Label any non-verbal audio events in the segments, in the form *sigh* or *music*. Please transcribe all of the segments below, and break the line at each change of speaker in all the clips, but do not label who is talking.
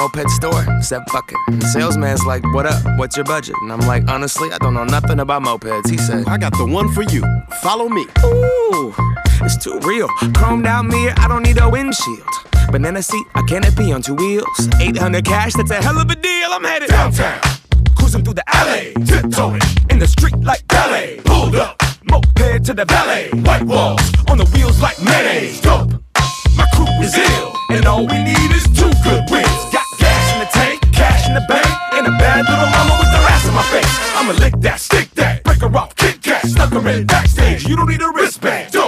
moped store, said fuck it. The salesman's like, what up? What's your budget? And I'm like, honestly, I don't know nothing about mopeds. He said,
I got the one for you. Follow me.
Ooh, it's too real. Chromed out mirror, I don't need a windshield. Banana seat, a canopy on two wheels. 800 cash, that's a hell of a deal. I'm headed
downtown. Cruising through the alley, tiptoeing in the street like ballet. Pulled up, moped to the valet. White walls on the wheels like mayonnaise. Dope, my crew is ill, and all we need is two good wins. In the bank, and a bad little mama with the ass in my face. I'ma lick that, stick that, break her off, kick cat, stuck her in backstage. You don't need a wristband.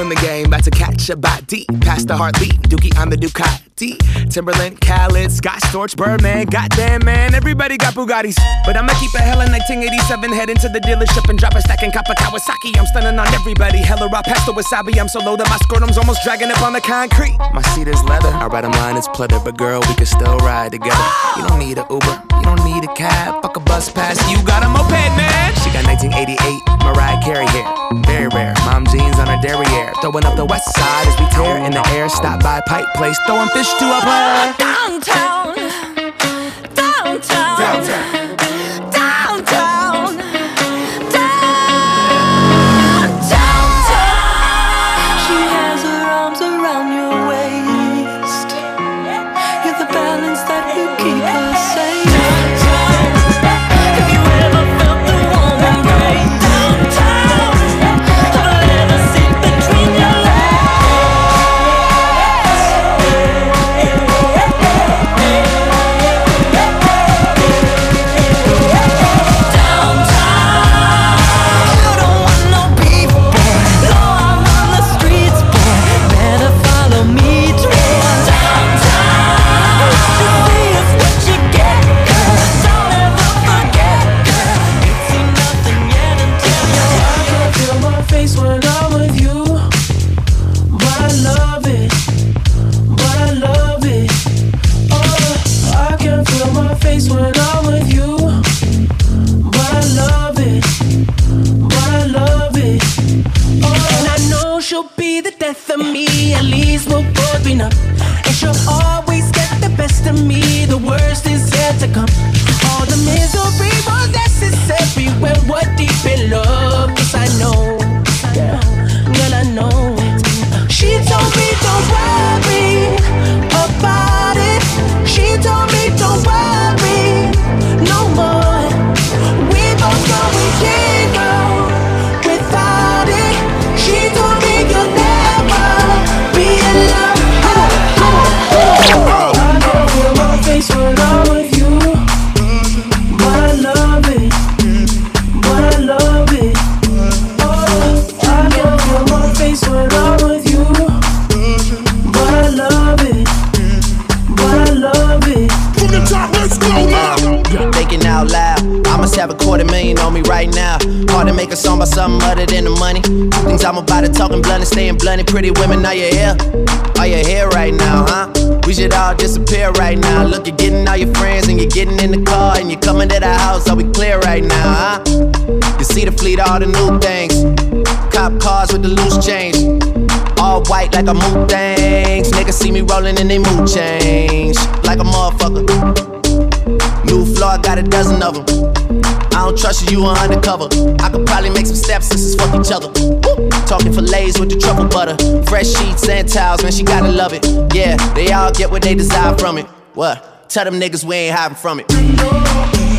Killing the game, about to catch a body. Past the heartbeat, Dookie on the Ducati. Timbaland, Khaled, Scott Storch, Birdman. Goddamn, man, everybody got Bugattis. But I'ma keep a hella 1987, head into the dealership and drop a stack and cop a Kawasaki. I'm stunning on everybody. Hella raw the wasabi. I'm so low that my scrotum's almost dragging up on the concrete. My seat is leather, I ride a line it's pleather. But girl, we can still ride together. You don't need a Uber, you don't need a cab. Fuck a bus pass, you got a moped, man. She got 1988, Mariah Carey hair. Very rare. Mom jeans derriere. Throwing up the west side as we tear in the air. Stop by Pipe Place, throwing fish to a player.
Downtown, downtown,
Downtown.
downtown, have
a quarter million on me right now. Hard to make a song about something other than the money. Things I'm about to talking blunt and staying blunt. Pretty women, are you here? Are you here right now, huh? We should all disappear right now. Look, you're getting all your friends and you're getting in the car and you're coming to the house. Are we clear right now, huh? You see the fleet, all the new things. Cop cars with the loose change. All white like a mood things. Niggas see me rolling and they mood change. Like a motherfucker. New floor, I got a dozen of them. I don't trust you, you are undercover. I could probably make some stepsisters fuck each other. Woo! Talking fillets with the truffle butter. Fresh sheets and towels, man, she gotta love it. Yeah, they all get what they desire from it. What? Tell them niggas we ain't hiding from it.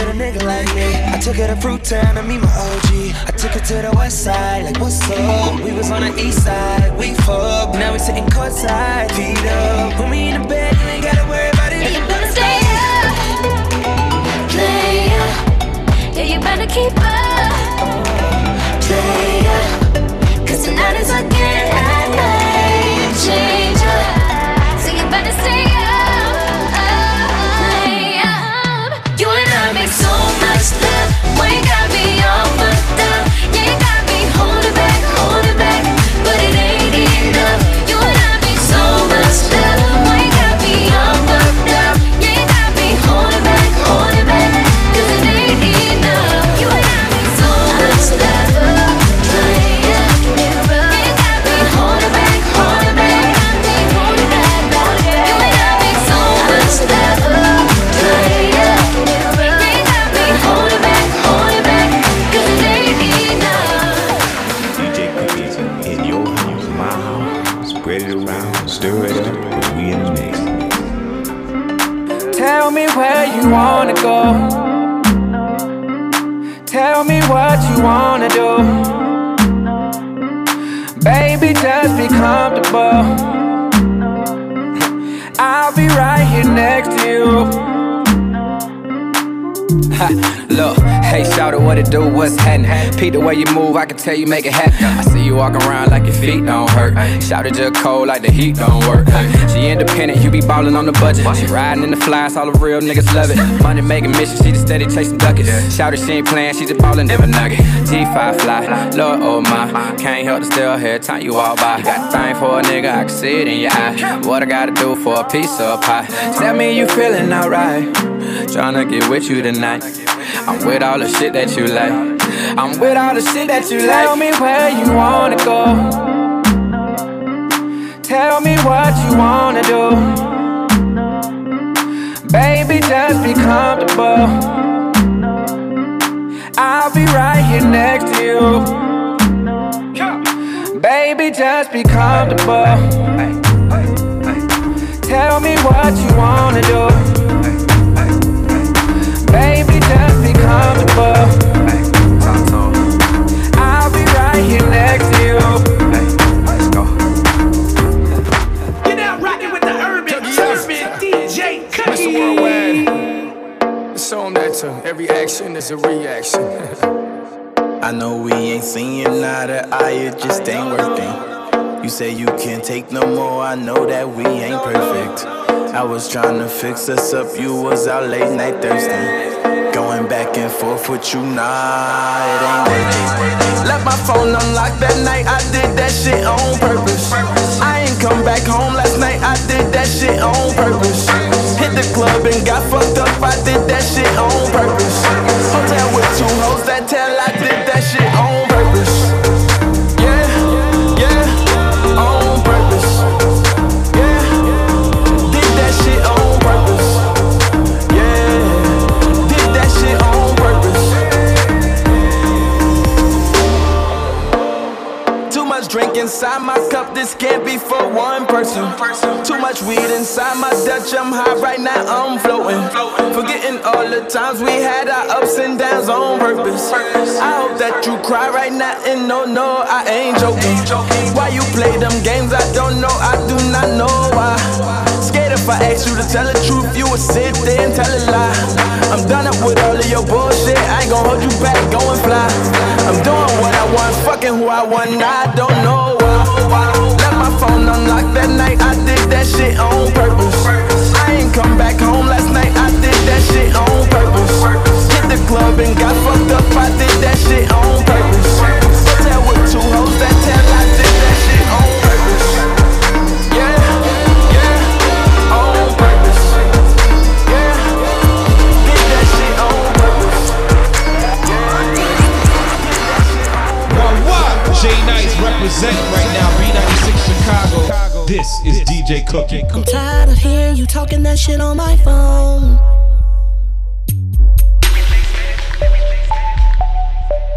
With
a nigga like me. I took her to Fruit Town to meet my OG. I took her to the west side, like what's up? We was on the east side, we fucked. Now we sitting courtside, feet up. When we in the bed, you ain't gotta worry about it.
Yeah, you better stay up, player. Yeah, you better keep up, player. Cause tonight is our game changer. So you better stay up,
tell you
make it happen. I see you walking around like your feet don't hurt. Shout it just cold like the heat don't work. She independent, you be ballin' on the budget. She riding in the flies, all the real niggas love it. Money making mission, she just steady chasing duckets. Shout she ain't playing, she just ballin' them a nugget. G5 fly, Lord, oh my. Can't help to still hear time you walk by. Got a thing for a nigga, I can see it in your eye. What I gotta do for a piece of pie? Tell me you feeling alright. Tryna get with you tonight. I'm with all the shit that you like. I'm with all the shit that you
Tell
like.
me where you wanna go. Tell me what you wanna do. Baby, just be comfortable. I'll be right here next to you. Baby, just be comfortable. Tell me what you wanna do. To
every action is a reaction. *laughs*
I know we ain't seeing now that eye, it just ain't working. You say you can't take no more, I know that we ain't perfect. I was trying to fix us up, you was out late night thirsty. Going back and forth with you, nah, it ain't working. Left my phone unlocked that night, I did that shit on purpose. I ain't come back home last night, I did that shit on purpose. Hit the club and got fucked up, I did that shit on purpose. Hotel with two hoes that tell I did that shit inside my cup, this can't be for one person. Too much weed inside my Dutch, I'm high right now, I'm floating. Forgetting all the times we had our ups and downs on purpose. I hope that you cry right now and no, no, I ain't joking. Why you play them games? I don't know, I do not know why. If I ask you to tell the truth, you would sit there and tell a lie. I'm done up with all of your bullshit, I ain't gon' hold you back, go and fly. I'm doing what I want, fucking who I want, I don't know why. Left my phone unlocked that night, I did that shit on purpose. I ain't come back home last night, I did that shit on purpose. Hit the club and got fucked up, I did that shit on purpose. Hotel with two hoes that tell I did
One what? J Nice represent
This is DJ Cookie.
I'm tired of hearing you talking that shit on my phone.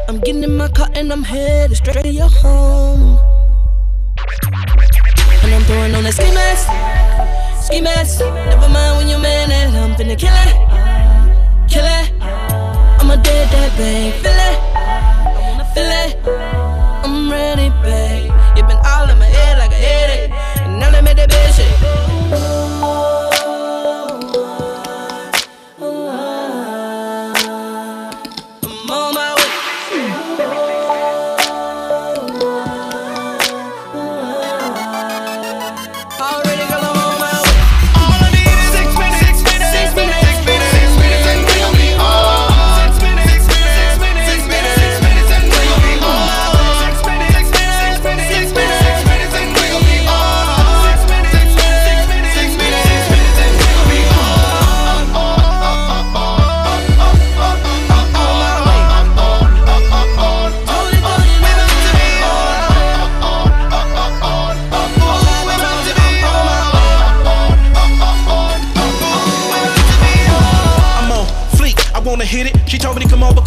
I'm getting in my car and I'm headed straight to your home. And I'm throwing on that ski mask, ski mask. Never mind when you're mad at I'm finna kill it, kill it. I'ma dead that babe, feel it, feel it. I'm ready, babe. You've been all in my head like a headache, and now let me that bitch shake.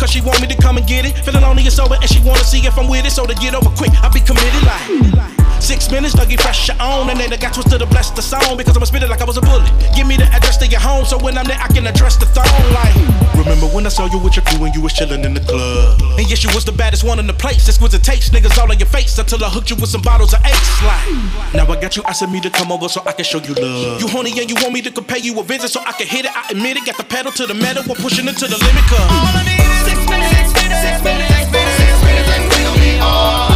Cause she want me to come and get it. Feeling lonely and sober and she wanna see if I'm with it. So to get over quick, I be committed like. Six minutes, Dougie fresh your own, and then I got twisted to bless the song because I'ma spit it like I was a bullet. Give me the address to your home, so when I'm there, I can address the throne like. Remember when I saw you with your crew and you was chilling in the club? And yes, you was the baddest one in the place. Exquisite taste, niggas all on your face until I hooked you with some bottles of Ace. Like, now I got you asking me to come over so I can show you love. You horny and you want me to compare you a visit so I can hit it. I admit it, got the pedal to the metal, we're pushing it to the limit. Cause all I need is six minutes, six minutes, six minutes, six minutes, six minutes, and we'll be
on.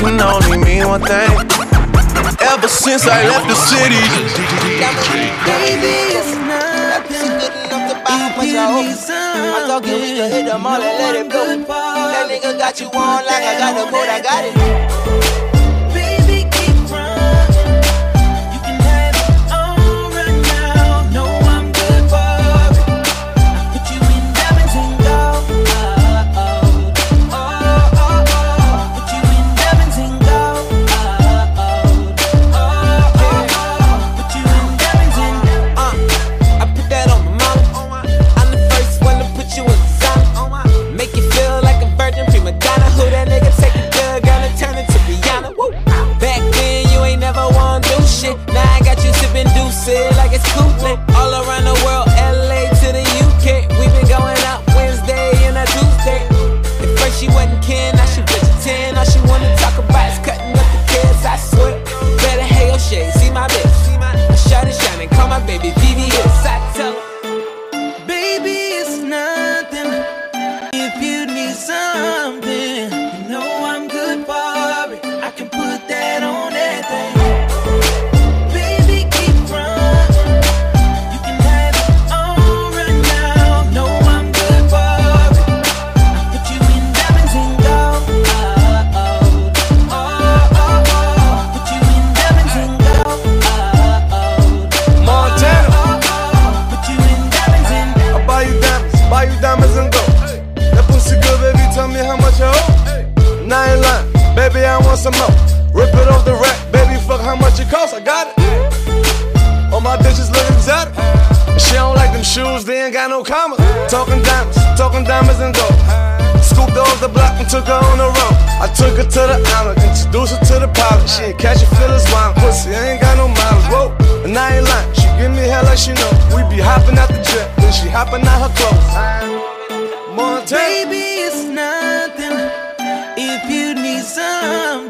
can only mean one thing. Ever since I left the city.
Baby, it's nothing. If you need
I thought you we could hit them all and let it go. That nigga got you on like I got the code, I got it.
Want some more. Rip it off the rack, baby, fuck how much it costs, I got it. All my bitches look exotic. She don't like them shoes, they ain't got no commas. Talking diamonds, talking diamonds and gold. Scooped off the block and took her on the road. I took her to the island, introduced her to the pilot. She ain't catch a feelings wine, pussy, I ain't got no miles. Whoa, and I ain't lying, she give me hell like she know. We be hopping out the jet, then she hopping out her clothes. Montana.
Baby, it's nothing. If you need something,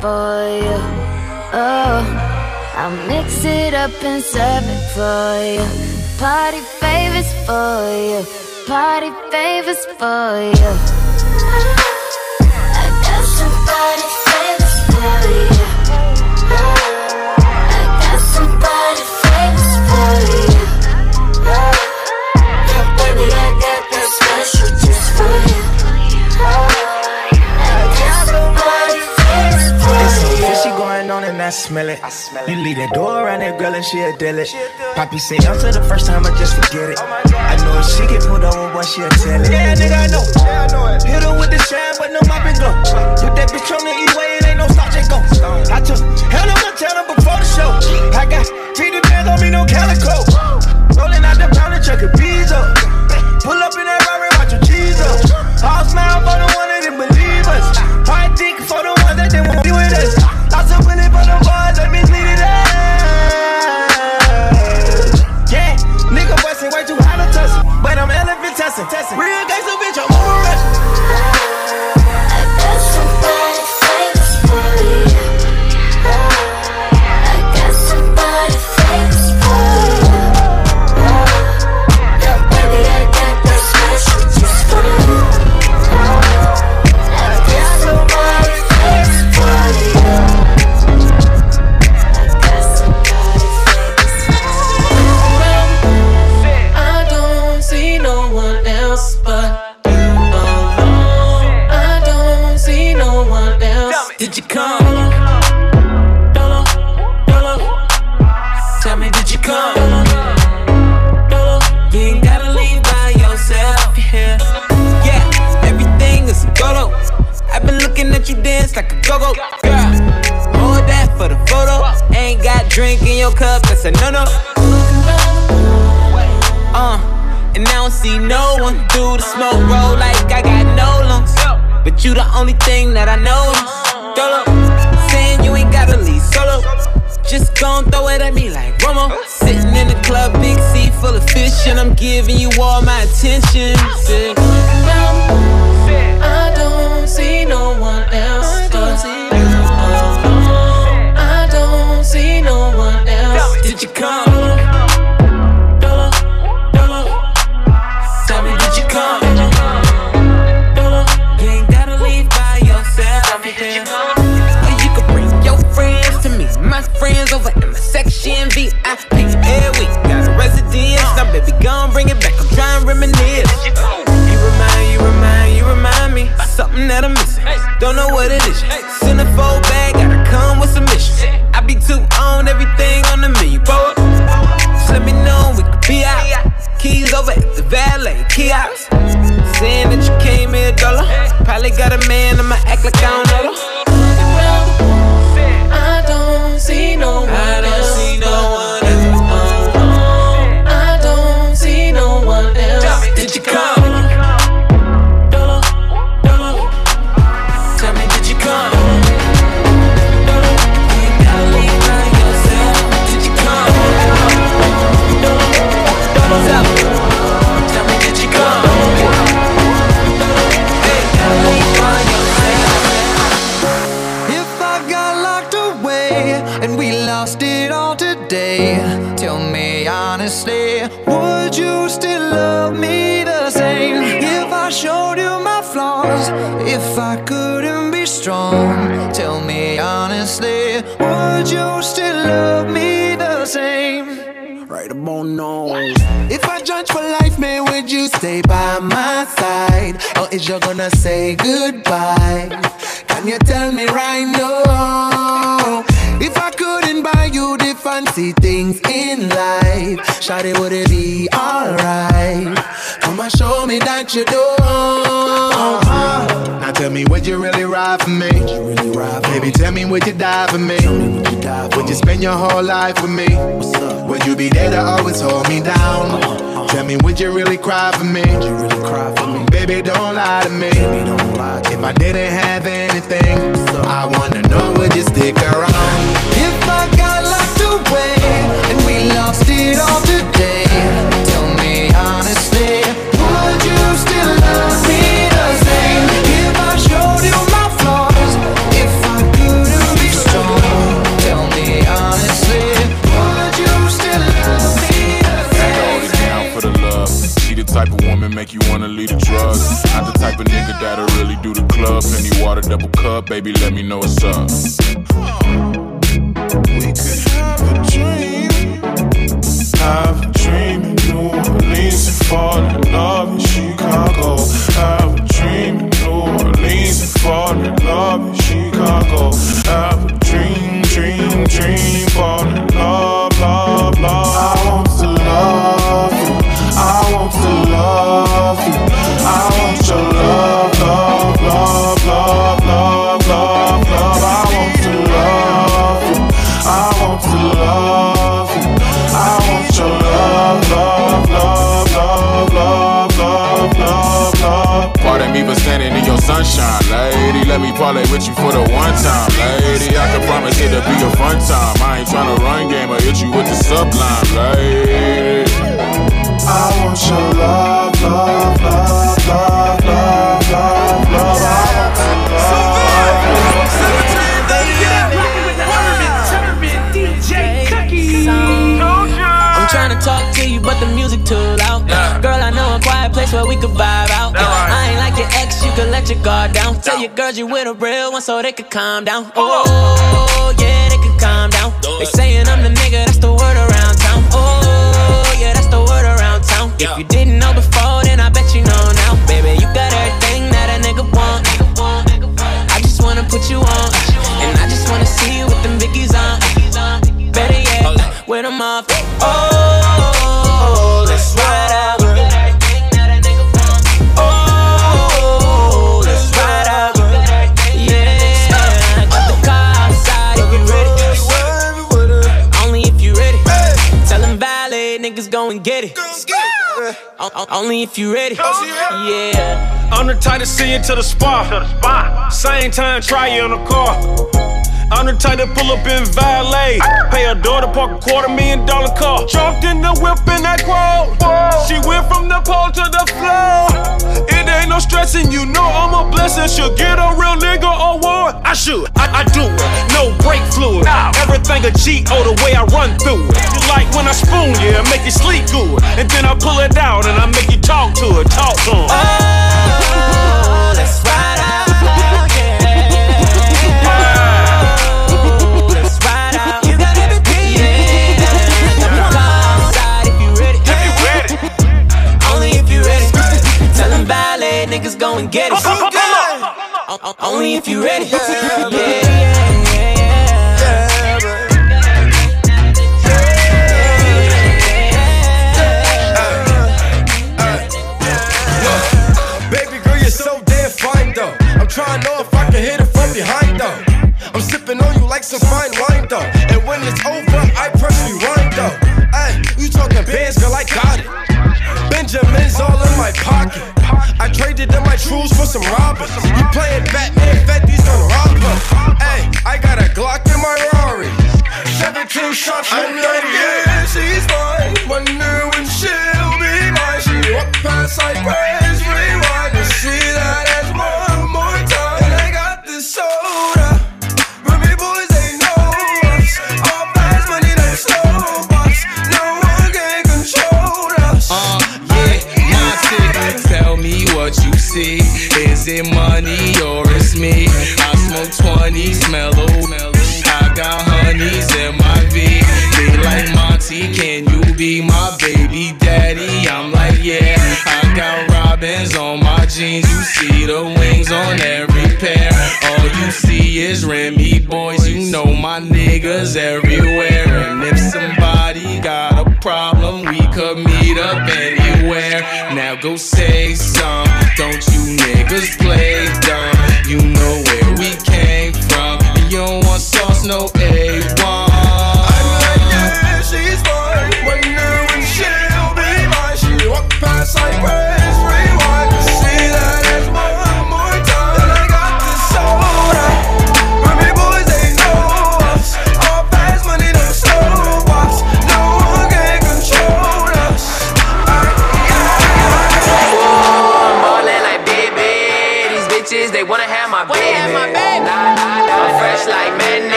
for you. Oh,
I'll mix it up and serve it for you. Party favors for you. Party favors for you. I smell it. I
smell it. You leave that door around that girl and she a deal it. Poppy say, "Until the first time, I just forget it. Oh I know if she get pulled over, boy, she'll tell it. Yeah, nigga, I know. it. Hit her with the shine, but no mopping and go. Put that bitch on the E-way, it ain't no stop, just go. I took hell of a talent before the show. I got three demands on me, no calico. Rolling out the pound and chucking bees up. Oh. Pull up in that Rari, watch your cheese up. All smile.
VIP. Every week got a residence. Now, baby, gon' bring it back. I'm trying to reminisce. You remind, you remind, you remind me something that I'm missing. Don't know what it is.
Say goodbye? Can you tell me right now? If I couldn't buy you the fancy things in life, Shawty, would it be alright? Come and show me that you do. Uh-huh. Now tell me, would you really ride for me? Baby, tell me, would you die for me? Would you spend your whole life with me? Would you be there to always hold me down? Uh-huh. Tell me, would you really cry for me? Baby, don't lie to me. If I didn't have anything, I wanna know, would you stick around?
If I got locked away and we lost it all today,
Of nigga that'll really do the club. Penny water, double cup, baby, let me know what's up.
We could have a dream. Have a dream in New Orleans and fall in love in Chicago. Have a dream in New Orleans and fall in love in Chicago. Have a dream, dream, dream, fall in love,
sunshine, lady. Let me parlay with you for the one time, lady. I can promise it'll be a fun time. I ain't tryna run game or hit you with the sublime, lady.
I want your love, love, love,
a place where we could vibe out. I ain't like your ex, you could let your guard down. Tell your girls you with a real one so they could calm down. Oh, yeah, they could calm down. They saying I'm the nigga, that's the word around town. Oh, yeah, that's the word around town. If you didn't know before, Only if you ready. Yeah.
I'm the type to see to the spot. Same time, try you in the car. I'm the type to pull up in valet. Pay door to park a quarter million dollar car. Jumped in the whip in that quote. She went from the pole to the floor. It ain't no stressing, you know I'm a blessing. Should get a real nigga award. I should, I, I do it. No brake fluid. Everything a G O the way I run through it. You Like when I spoon you, I make you sleep good. And then I pull it out and I make you talk to it, talk to him.
Oh, niggas go and get it. O- o- Only if you ready. Yeah, yeah, yeah, yeah.
Baby girl, you're so damn fine though. I'm trying to know if I can hit it from behind though. I'm sipping on you like some fine wine though. And when it's over, I press rewind though. Hey, you talking bands, girl, I got it. Benjamin's all in my pocket. I traded in my trues for some robbers. You playing Batman, Fetty's gonna rob her. Hey, I got a Glock in my Rari. 17 shots, no 30. Yeah, she's mine. Wonder when she'll be mine. She walk past like
it money or it's me? I smoke 20, smell I got honeys in my V. They like Monty, can you be my baby daddy? I'm like, yeah. I got robins on my jeans. You see the wings on every pair. All you see is Remy Boyz. You know my niggas everywhere. And if somebody got a problem, we could meet up anywhere. Now go say some. Don't niggas play dumb? You know where we came from. And you don't want sauce, no A1.
Yeah, she's mine. Wonder when she'll be mine. She walk past like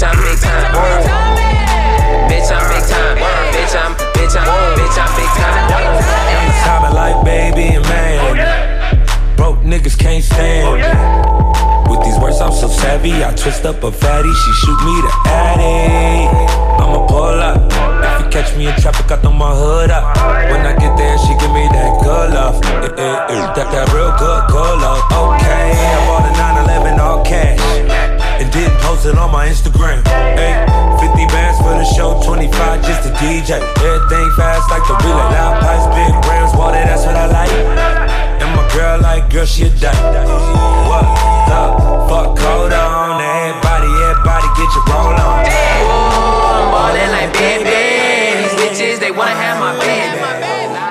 bitch, I'm big time. Bitch, I'm big time. Bitch, I'm, bitch, I'm, bitch, I'm big time.
Timing like baby and man. Broke niggas can't stand me. With these words, I'm so savvy. I twist up a fatty, she shoot me the addy. I'ma pull up. If you catch me in traffic, I throw my hood up. When I get there, she give me that good love. Eh, eh, eh, That, that real good, good love. Okay, I bought a 911 all cash. And didn't post it on my Instagram. Hey, 50 bands for the show, 25 just to DJ. Everything fast like the relay. Loud pipes, big rims, water, that's what I like. And my girl like, girl, she a dyke. What the fuck? Hold on, everybody, everybody, get your roll on.
I'm ballin' like baby. These bitches, they wanna have my baby.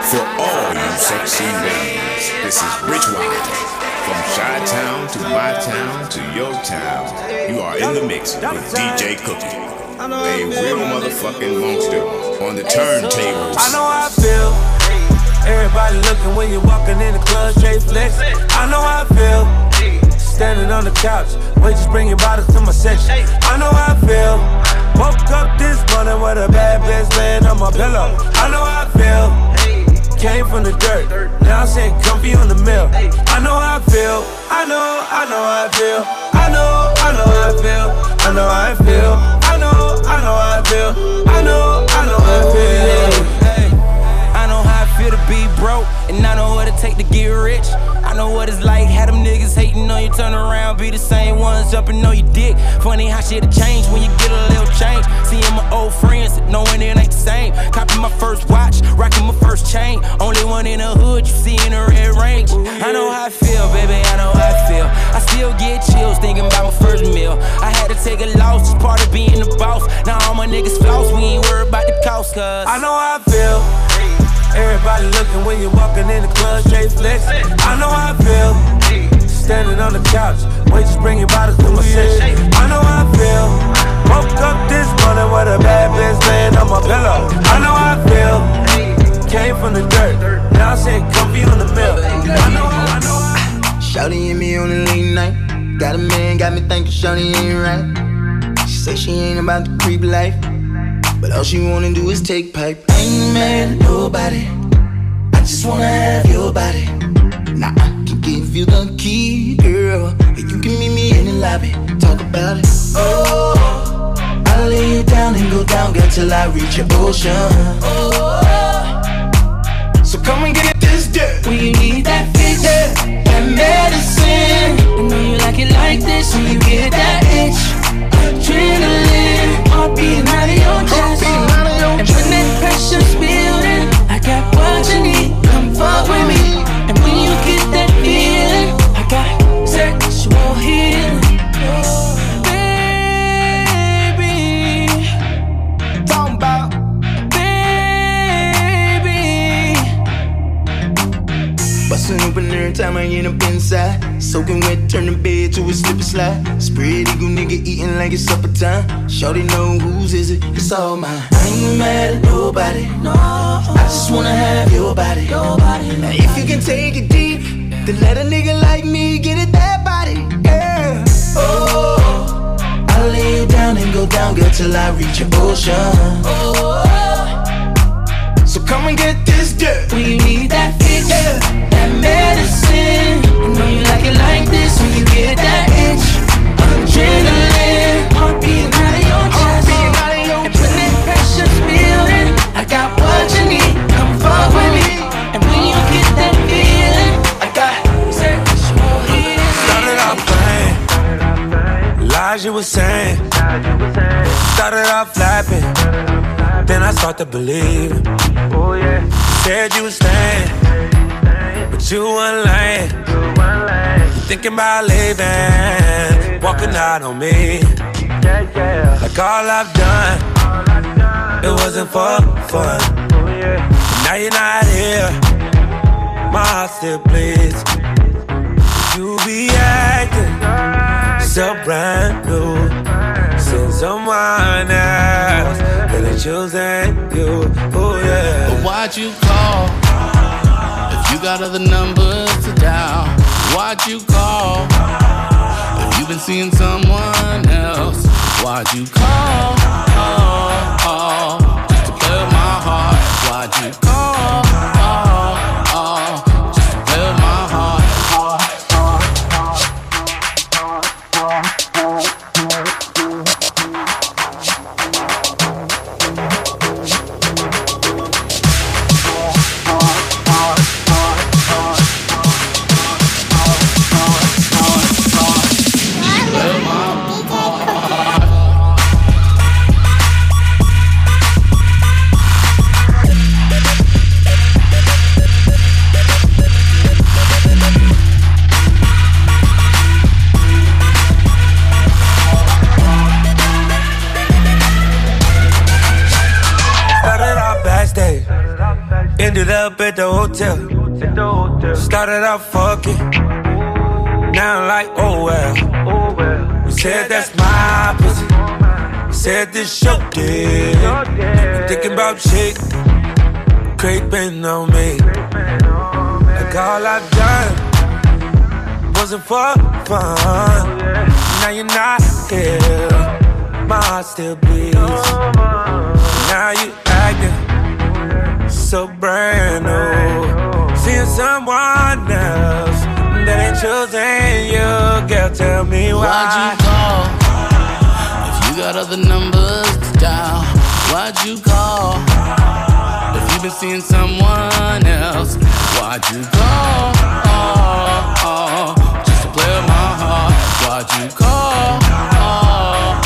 For all you sexy ladies, this is Rich Wild. From Chi Town to my town to your town, you are in the mix with DJ Cookie. A real motherfucking monster on the turntables.
I know how I feel. Everybody looking when you're walking in the club, straight flex. I know how I feel. Standing on the couch, wait, just bring your bottles to my section. I know how I feel. Woke up this morning with a bad bitch laying on my pillow. I know how I feel. Came from the dirt, now I'm sitting comfy on the mill. I know how I feel. I know, I know how I feel. I know, I know how I feel. I know how I feel. I know, I know how I feel. I know, I know how I feel.
I know how I feel to be broke, and I know what it take to get rich. I know what it's like, had them niggas hating on you, turn around, be the same ones jumping on your dick. Funny how shit'll change when you get a little change. Seeing my old friends, knowing it ain't the same. Copying my first watch, rocking my first chain. Only one in the hood, you see in the red range. I know how I feel, baby, I know how I feel. I still get chills thinking about my first meal. I had to take a loss, it's part of being the boss.
Now all my niggas floss, we ain't worried about the cost, cuz.
I know how I feel. Everybody looking when you're walking in the club, straight flex. I know how I feel. Standing on the couch, wait, just bring your bottles to my section. I know how I feel. Woke up this morning with a bad bitch laying on my pillow. I know how I feel. Came from the dirt, now I'm sitting comfy on the milk. I know, I know.
Shawty hit me on a late night. Got a man, got me thinking Shawty ain't right. She say she ain't about the creep life. But all she wanna do is take pipe. I ain't mad at nobody. I just wanna have your body. Now I can give you the key, girl. And you can meet me in the lobby. Talk about it. Oh, I'll lay you down and go down, girl, till I reach your ocean. Oh, so come and get it this dirt.
When you need that fix, that medicine. I know you like it like this when you get that itch. Adrenaline, heart beating out of your chest. And when that pressure's building, I got what you need. Come fuck with me. And when you get that feeling, I got sexual healing.
Open every time I end up inside. Soaking wet, turn the bed to a slip and slide. Spread eagle nigga eating like it's supper time. Shorty know whose is it, it's all mine. I ain't mad at nobody, no. I just wanna have your body. Your body. Now if you can take it deep, then let a nigga like me get it that body, girl. Oh, I'll lay down and go down, girl, till I reach your ocean. Oh, so come and get this dirt.
When you need that fix, that medicine. I know you like it like
to believe. Oh yeah, said you was staying, but you weren't lying. Thinking about leaving, walking out on me. Like all I've done, it wasn't for fun. Now you're not here, my heart still bleeds. You be acting so brand new. Since else really choosing you. Oh yeah.
But why'd you call? If you got other numbers to dial, why'd you call? If you've been seeing someone else, why'd you call? Just to play with my heart. Why'd you call?
Ended up at the hotel. Started off fucking, now I'm like, oh well. You said that's my pussy, said this your dick. Thinking about shit, creeping on me. Like all I've done wasn't for fun. Now you're not here, my heart still beats. Now you so brand new. Seeing someone else that ain't choosing you. Girl, tell me why.
Why'd you call? If you got other numbers to dial, why'd you call? If you've been seeing someone else, why'd you call? Oh, just to play with my heart. Why'd you call?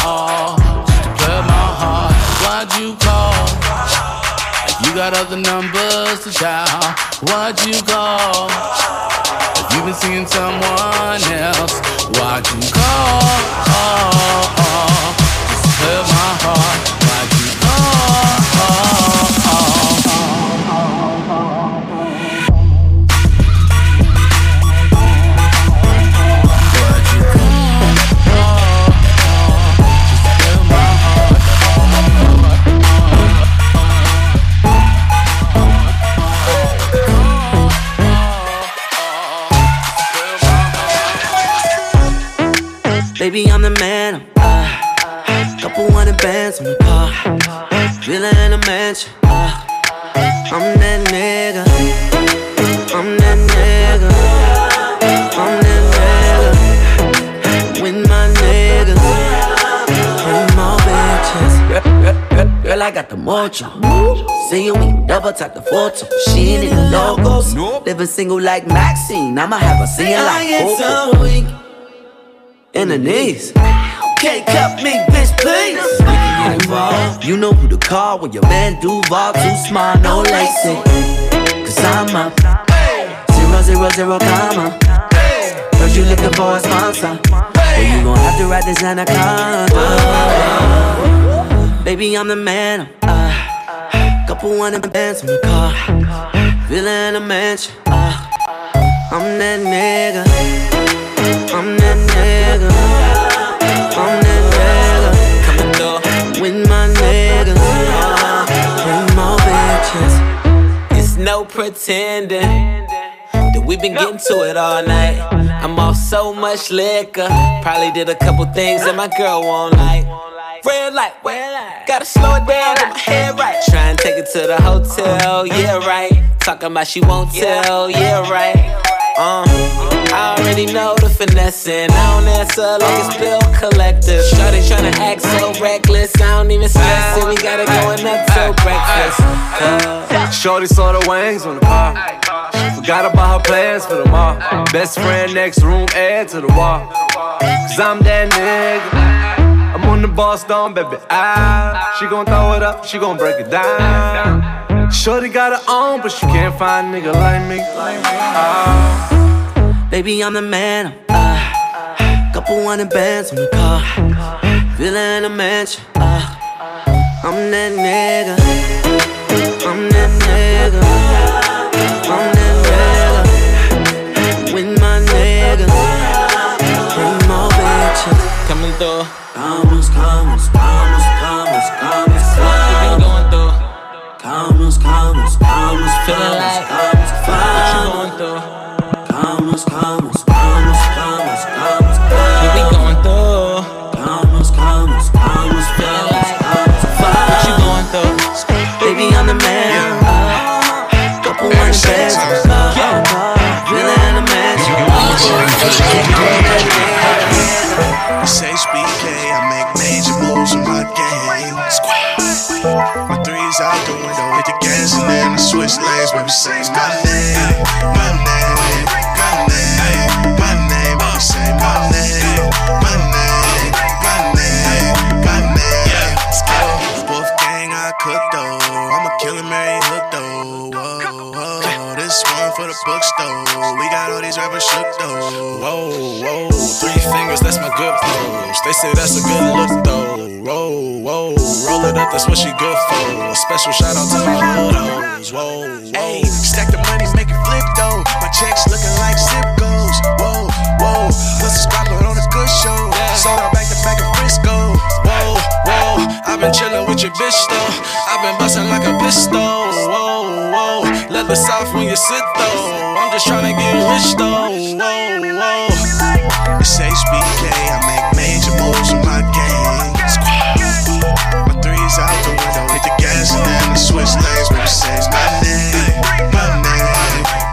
Oh, just to play with my heart. Why'd you call? You got other numbers to dial. What you call? If you've been seeing someone else, why'd you call? Oh, oh, oh. Just hurt my heart. Why'd you call?
Baby, I'm the man, I'm uh, Couple hundred bands on the car. Villa in a mansion, uh, I'm that nigga. I'm that nigga. I'm that nigga. With my niggas. I'm all bitches. Girl, I got the mojo. See you when you double tap the photo. She ain't in the logos. Living single like Maxine. I'ma have a scene like Coco. In the knees. Can't cut me, bitch, please. We can get involved. You know who to call when your man Duval too smart, no lacy. Cause I'm up. Zero, zero, zero, comma. Heard you looking for a sponsor. Well, you gon' have to ride this anaconda. Baby, I'm the man. Uh, couple hundred bands in the car. Villa in a mansion. Uh, I'm that nigga. I'm that nigga. I'm that nigga.
Coming through.
With my niggas. Bring more bitches.
It's no pretending that we've been getting to it all night. I'm off so much liquor. Probably did a couple things that my girl won't like. Red light, red light. Gotta slow it down, get my head right. Try and take it to the hotel, yeah, right. Talking about she won't tell, yeah, right. Uh, I already know the finesse and I don't answer like it's bill collector. Shorty tryna act so reckless, I don't even stress it. We got it going up till breakfast. Uh,
Shorty saw the wings on the car. Forgot about her plans for tomorrow. Best friend next room, add to the wall. Cause I'm that nigga. I'm on the boss down, baby. Ah, she gon' throw it up, she gon' break it down. Shorty got her own, but she can't find a nigga like me. Ah.
Baby, I'm the man. Uh, couple hundred bands in the car. Villa in a mansion. Uh, I'm that nigga. I'm that nigga. I'm that nigga. With my niggas. Bring more bitches.
coming through.
Commas, commas, commas, commas,
Feeling like
commas, oh,
what you
commas,
going
switch lanes. Baby, say my name, my name, my name, say my name, my name, my name, gang, I cook though. I'm a killer, though. Whoa, whoa. This one for the bookstore. We got all these rappers shook though.
Whoa, whoa, three fingers, that's my good pose. They say that's a good it up, that's what she good for. A special shout out to my hood hoes. Whoa,
Ayy, stack the money, make it flip though. My checks looking like zip goes. Whoa, whoa, what's the spot on a good show? Sold out back to back in Frisco.
whoa, whoa. I've been chillin' with your bitch though. I've been bustin' like a pistol. Whoa, whoa. Let the south when you sit though. I'm just tryna get rich though. Whoa, whoa.
It's HBK, I make major moves in my game. Out the window, hit the gas and then I switch lanes. My name, my name,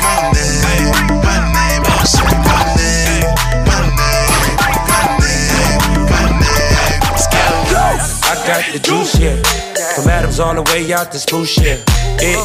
my name, my name. Say my name, my name, my name, my name.
I got the juice, yeah. From Adams all the way out to Spruce, yeah. Eh,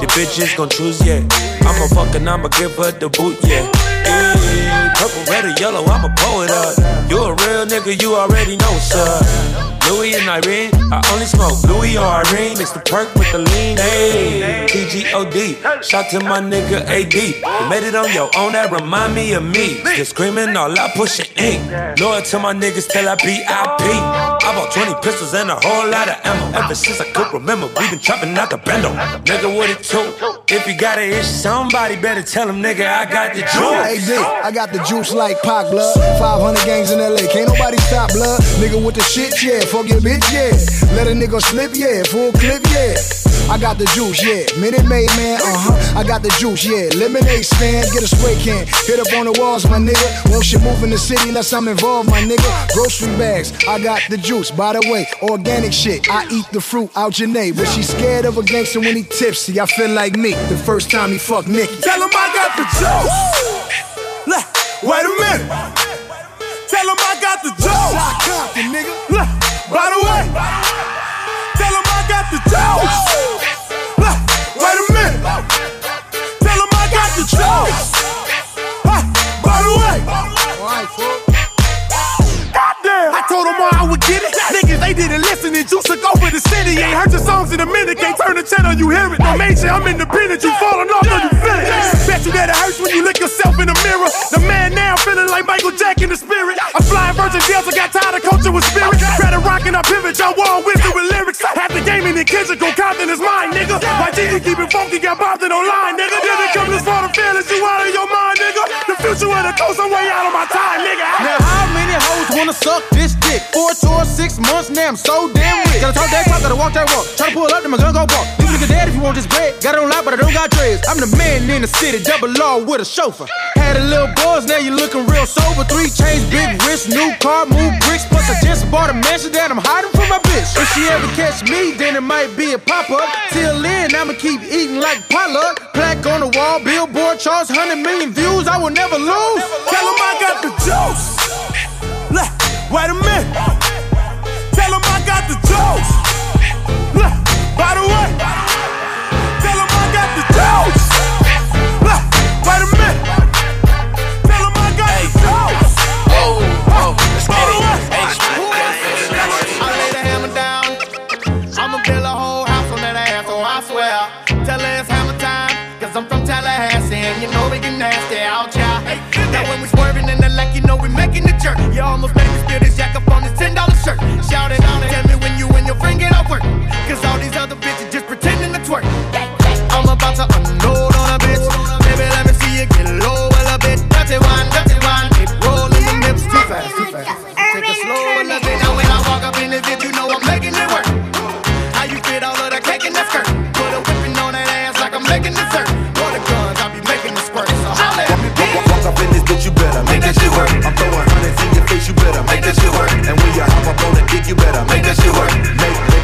the bitches gon' choose, yeah. I'ma fuck and I'ma give her the boot, yeah. Eh, purple, red, or yellow, I'ma pull it up. Uh. You a real nigga, you already know, sir. Louis and Irene, I only smoke Louis or Irene. Mix the perk with the lean. Hey, TGOD. Shout to my nigga AD. You made it on your own, that remind me of me. Just screaming all out, pushing ink. Loyal to my niggas till I BIP. I bought 20 pistols and a whole lot of ammo. Ever since I could remember, we been chopping out the bando. Nigga, what it took? If you got an issue, somebody better tell him, nigga, I got the juice.
Dick, I got the juice like Pac blood. 500 gangs in LA, can't nobody stop blood. Nigga with the shit, yeah. Fuck your bitch, yeah. Let a nigga slip, yeah. Full clip, yeah.
I got the juice, yeah. Minute Maid, man, uh huh. I got the juice, yeah. Lemonade stand, get a spray can. Hit up on the walls, my nigga. Won't shit move in the city unless I'm involved, my nigga. Grocery bags, I got the juice. By the way, organic shit. I eat the fruit out your name. But she scared of a gangster when he tipsy. I feel like Meek the first time he fucked Nicki.
Tell him I got the juice. Wait a minute. Tell him I got the. Look, By the way, tell him I got the. Look, Wait a minute. Tell him I got the. Huh, By the way. Get it. Niggas, they didn't listen and juice took over the city. Ain't heard your songs in a minute. Can't turn the channel, you hear it. No major, I'm independent. You falling off, no, you feel it. Bet you that it hurts when you look yourself in the mirror. The man now feeling like Michael Jack in the spirit. I'm flying Virgin Delta, got tired of culture with spirit. Credit rocking, I pivot, y'all wall wisdom with lyrics. Half the game in the kitchen, go Compton is mine, nigga. My G, keep it funky, got bobbed in online, nigga. Didn't come this far to feelings, you out of your mind, nigga. The future of the coast, I'm way out of my time, nigga.
Now wanna suck this dick? Four tours, six months, now I'm so damn rich. Gotta talk that talk, gotta walk that walk. Try to pull up, then my gun go walk. A nigga dead if you want this bread. Got it on lock, but I don't got dreads. I'm the man in the city, double law with a chauffeur. Had a little buzz, now you looking real sober. Three chains, big wrist, new car, move bricks. Plus I just bought a mansion that I'm hiding from my bitch. If she ever catch me, then it might be a pop up. Till then, I'ma keep eating like potluck. Plaque on the wall, billboard charts, 100 million views. I will never lose.
Tell him I got the juice. Wait a minute. Tell him I got the juice. *laughs* By the way.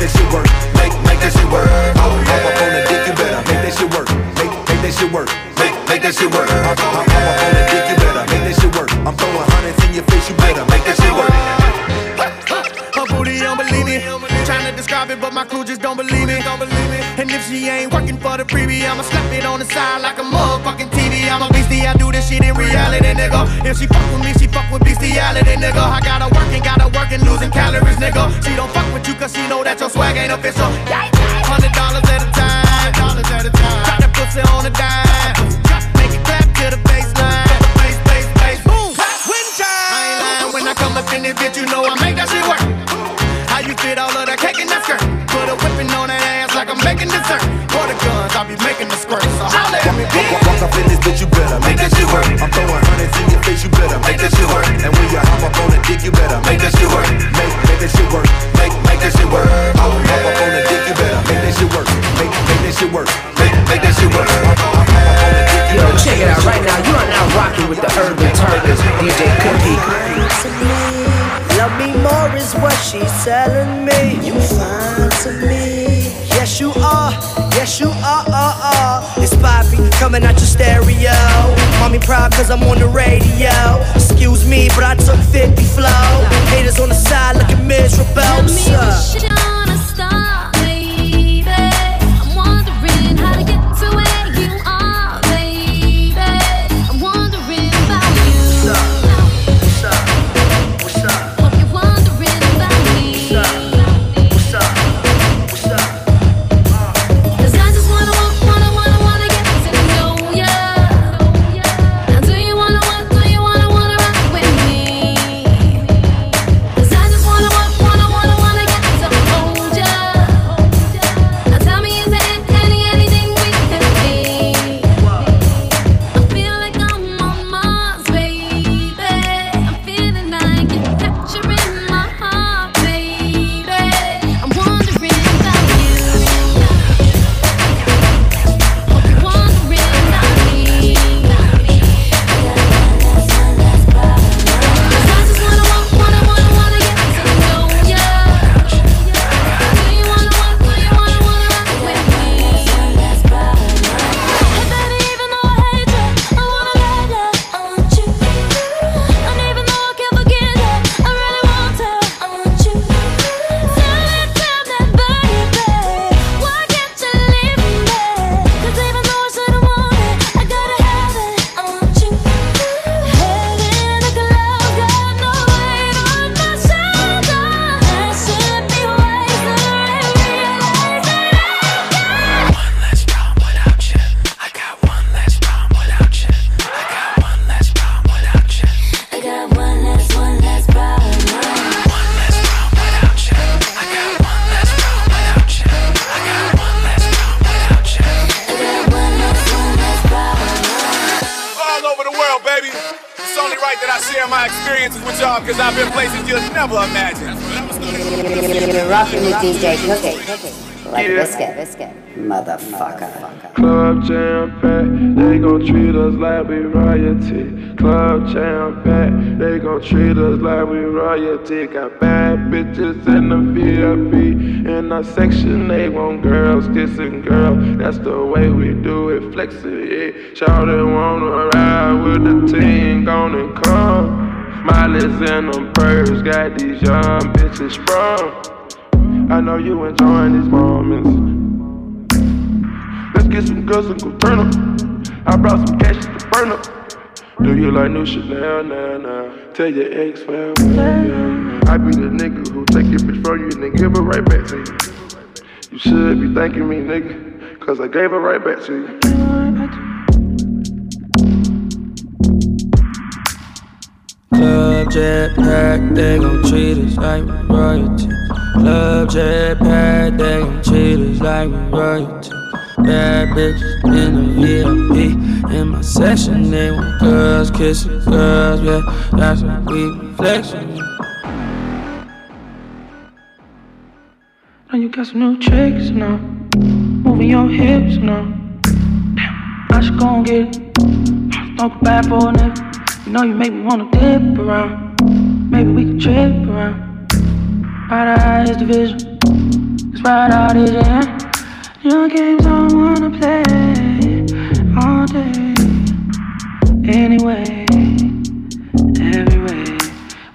That
shit work. Make, make that shit work. Hop, hop up on the dick, you better make that shit work. Make, make that shit work. Make, make that shit work. Hop, hop up on the dick, you better make that shit work. I'm throwing hundreds in your face, you better make that shit work.
Her booty don't. Trying to describe it, but my crew just don't believe me. Don't believe me. And if she ain't working for the freebie, I'ma slap it on the side like a shit in reality, nigga. If she fuck with me, she fuck with bestiality, nigga. I gotta work and gotta work and losing calories, nigga. She don't fuck with you cause she know that your swag ain't official. Hundred dollars at a time. Dollars at a time. Drop that pussy on a dime. Make it clap to the baseline. Bass, bass, bass, boom. Chime. I ain't lying when I come up in this bitch, you know I make that shit work. How you fit all of that cake in that skirt? Put a whipping on that ass like I'm making dessert. For the guns, I'll be making the squirt. So holla at me, bitch.
Walk, up in this bitch, you better make that work. I'm throwing hundreds in your face, you better make that shit work. And when you hop up on the dick, you better make that shit work. Make, make that shit work. Make, make that shit work. Hop, hop up on the dick, you better make that shit work. Make, make that shit work. Make, make that shit work. Hop, hop, hop on the dick, you
Yo,
better
check it out right now. You are now rocking with the Urban Turbans, DJ Cookie.
Love me more is what she's telling me. You fine to me. Yes, you are. Yes, you are. are, are. It's Poppy coming out your stereo. Mommy proud cause I'm on the radio. Excuse me, but I took 50 flow. Haters on the side looking miserable. What's
royalty. Got bad bitches in the VIP. In our section, they want girls kissing girls. That's the way we do it, flex it, yeah. Shawty wanna ride with the team, gonna come. Miley's in them birds, got these young bitches sprung. I know you enjoying these moments. Let's get some girls and go turn up. I brought some cash to burn up. Do you like new Chanel now, now? Tell your ex family. I be the nigga who take your bitch from you and then give her right back to you. You should be thanking me, nigga, cause I gave her right back to you.
Club jet pack, they gon' treat us like royalty. Club jet pack, they gon' treat us like royalty. Bad bitches in the VIP. In my section, they want girls kissing girls, yeah. That's what we flexing. Now you got some new tricks now. Moving your hips now. Damn, I should go and get it. Don't bad for a nigga. You know you make me wanna dip around. Maybe we can trip around. Right out is the vision. It's right out is your hand. Your games I wanna play all day. Anyway, every way.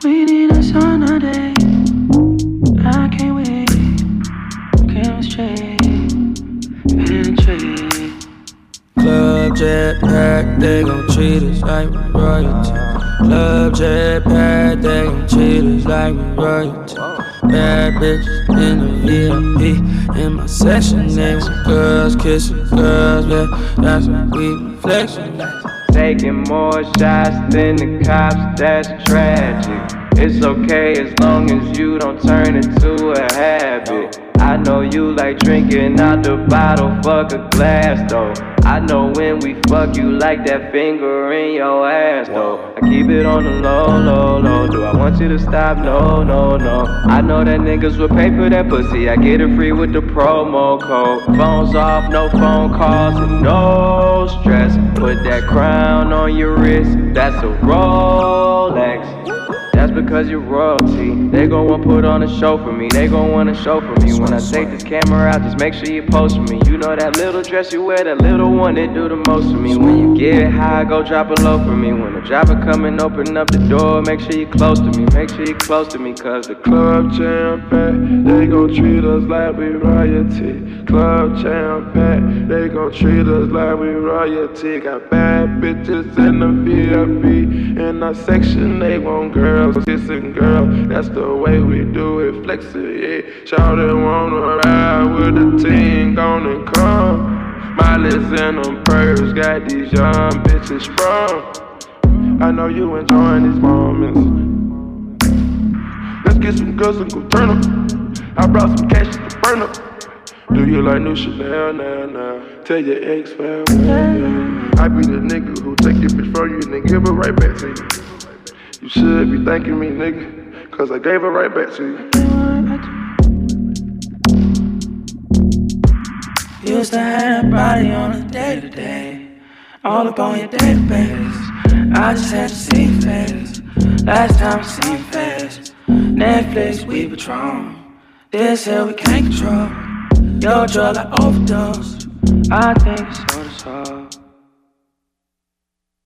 We need a summer day. I can't wait. Chemistry, penetrate. Club jet pack, they gon' treat us like royalty. Club jet pack, they gon' treat us like royalty. Bad bitches in the VIP. In my session, they want girls kissing girls, yeah. That's what we flexing.
Taking more shots than the cops, that's tragic. It's okay as long as you don't turn it to a habit. I know you like drinking out the bottle, fuck a glass though. I know when we fuck you like that finger in your ass though. I keep it on the low, low, low. Do I want you to stop? No, no, no. I know that niggas will pay for that pussy. I get it free with the promo code. Phones off, no phone calls, and no stress. Put that crown on your wrist, that's a Rolex. That's because you're royalty. They gon' wanna put on a show for me. They gon' wanna show for me. When I take this camera out, just make sure you post for me. You know that little dress you wear, that little one that do the most for me. When you get high, go drop a low for me. When the driver come and open up the door, make sure you close to me. Make sure you close to me, cause the
Club packed, they gon' treat us like we royalty. Club packed, they gon' treat us like we royalty. Got bad bitches in the VIP. In our section, they want girls kissing girls. That's the way we do it, flex it, yeah. Shawty wanna ride with the team, gonna come. My Miley's in them birds, got these young bitches sprung. I know you enjoying these moments. Let's get some girls and go turn up. I brought some cash to burn up. Do you like new Chanel now, now? Tell your ex family. I be the nigga who take your bitch from you and then give her right back to you. Should be thanking me, nigga, cause I gave it right back to you.
Used to have that body on a day to day, all up on your database. I just had to see face. Last time I seen face, Netflix, we Patron. This hell we can't control. Your drug I overdosed. I think it's so soul.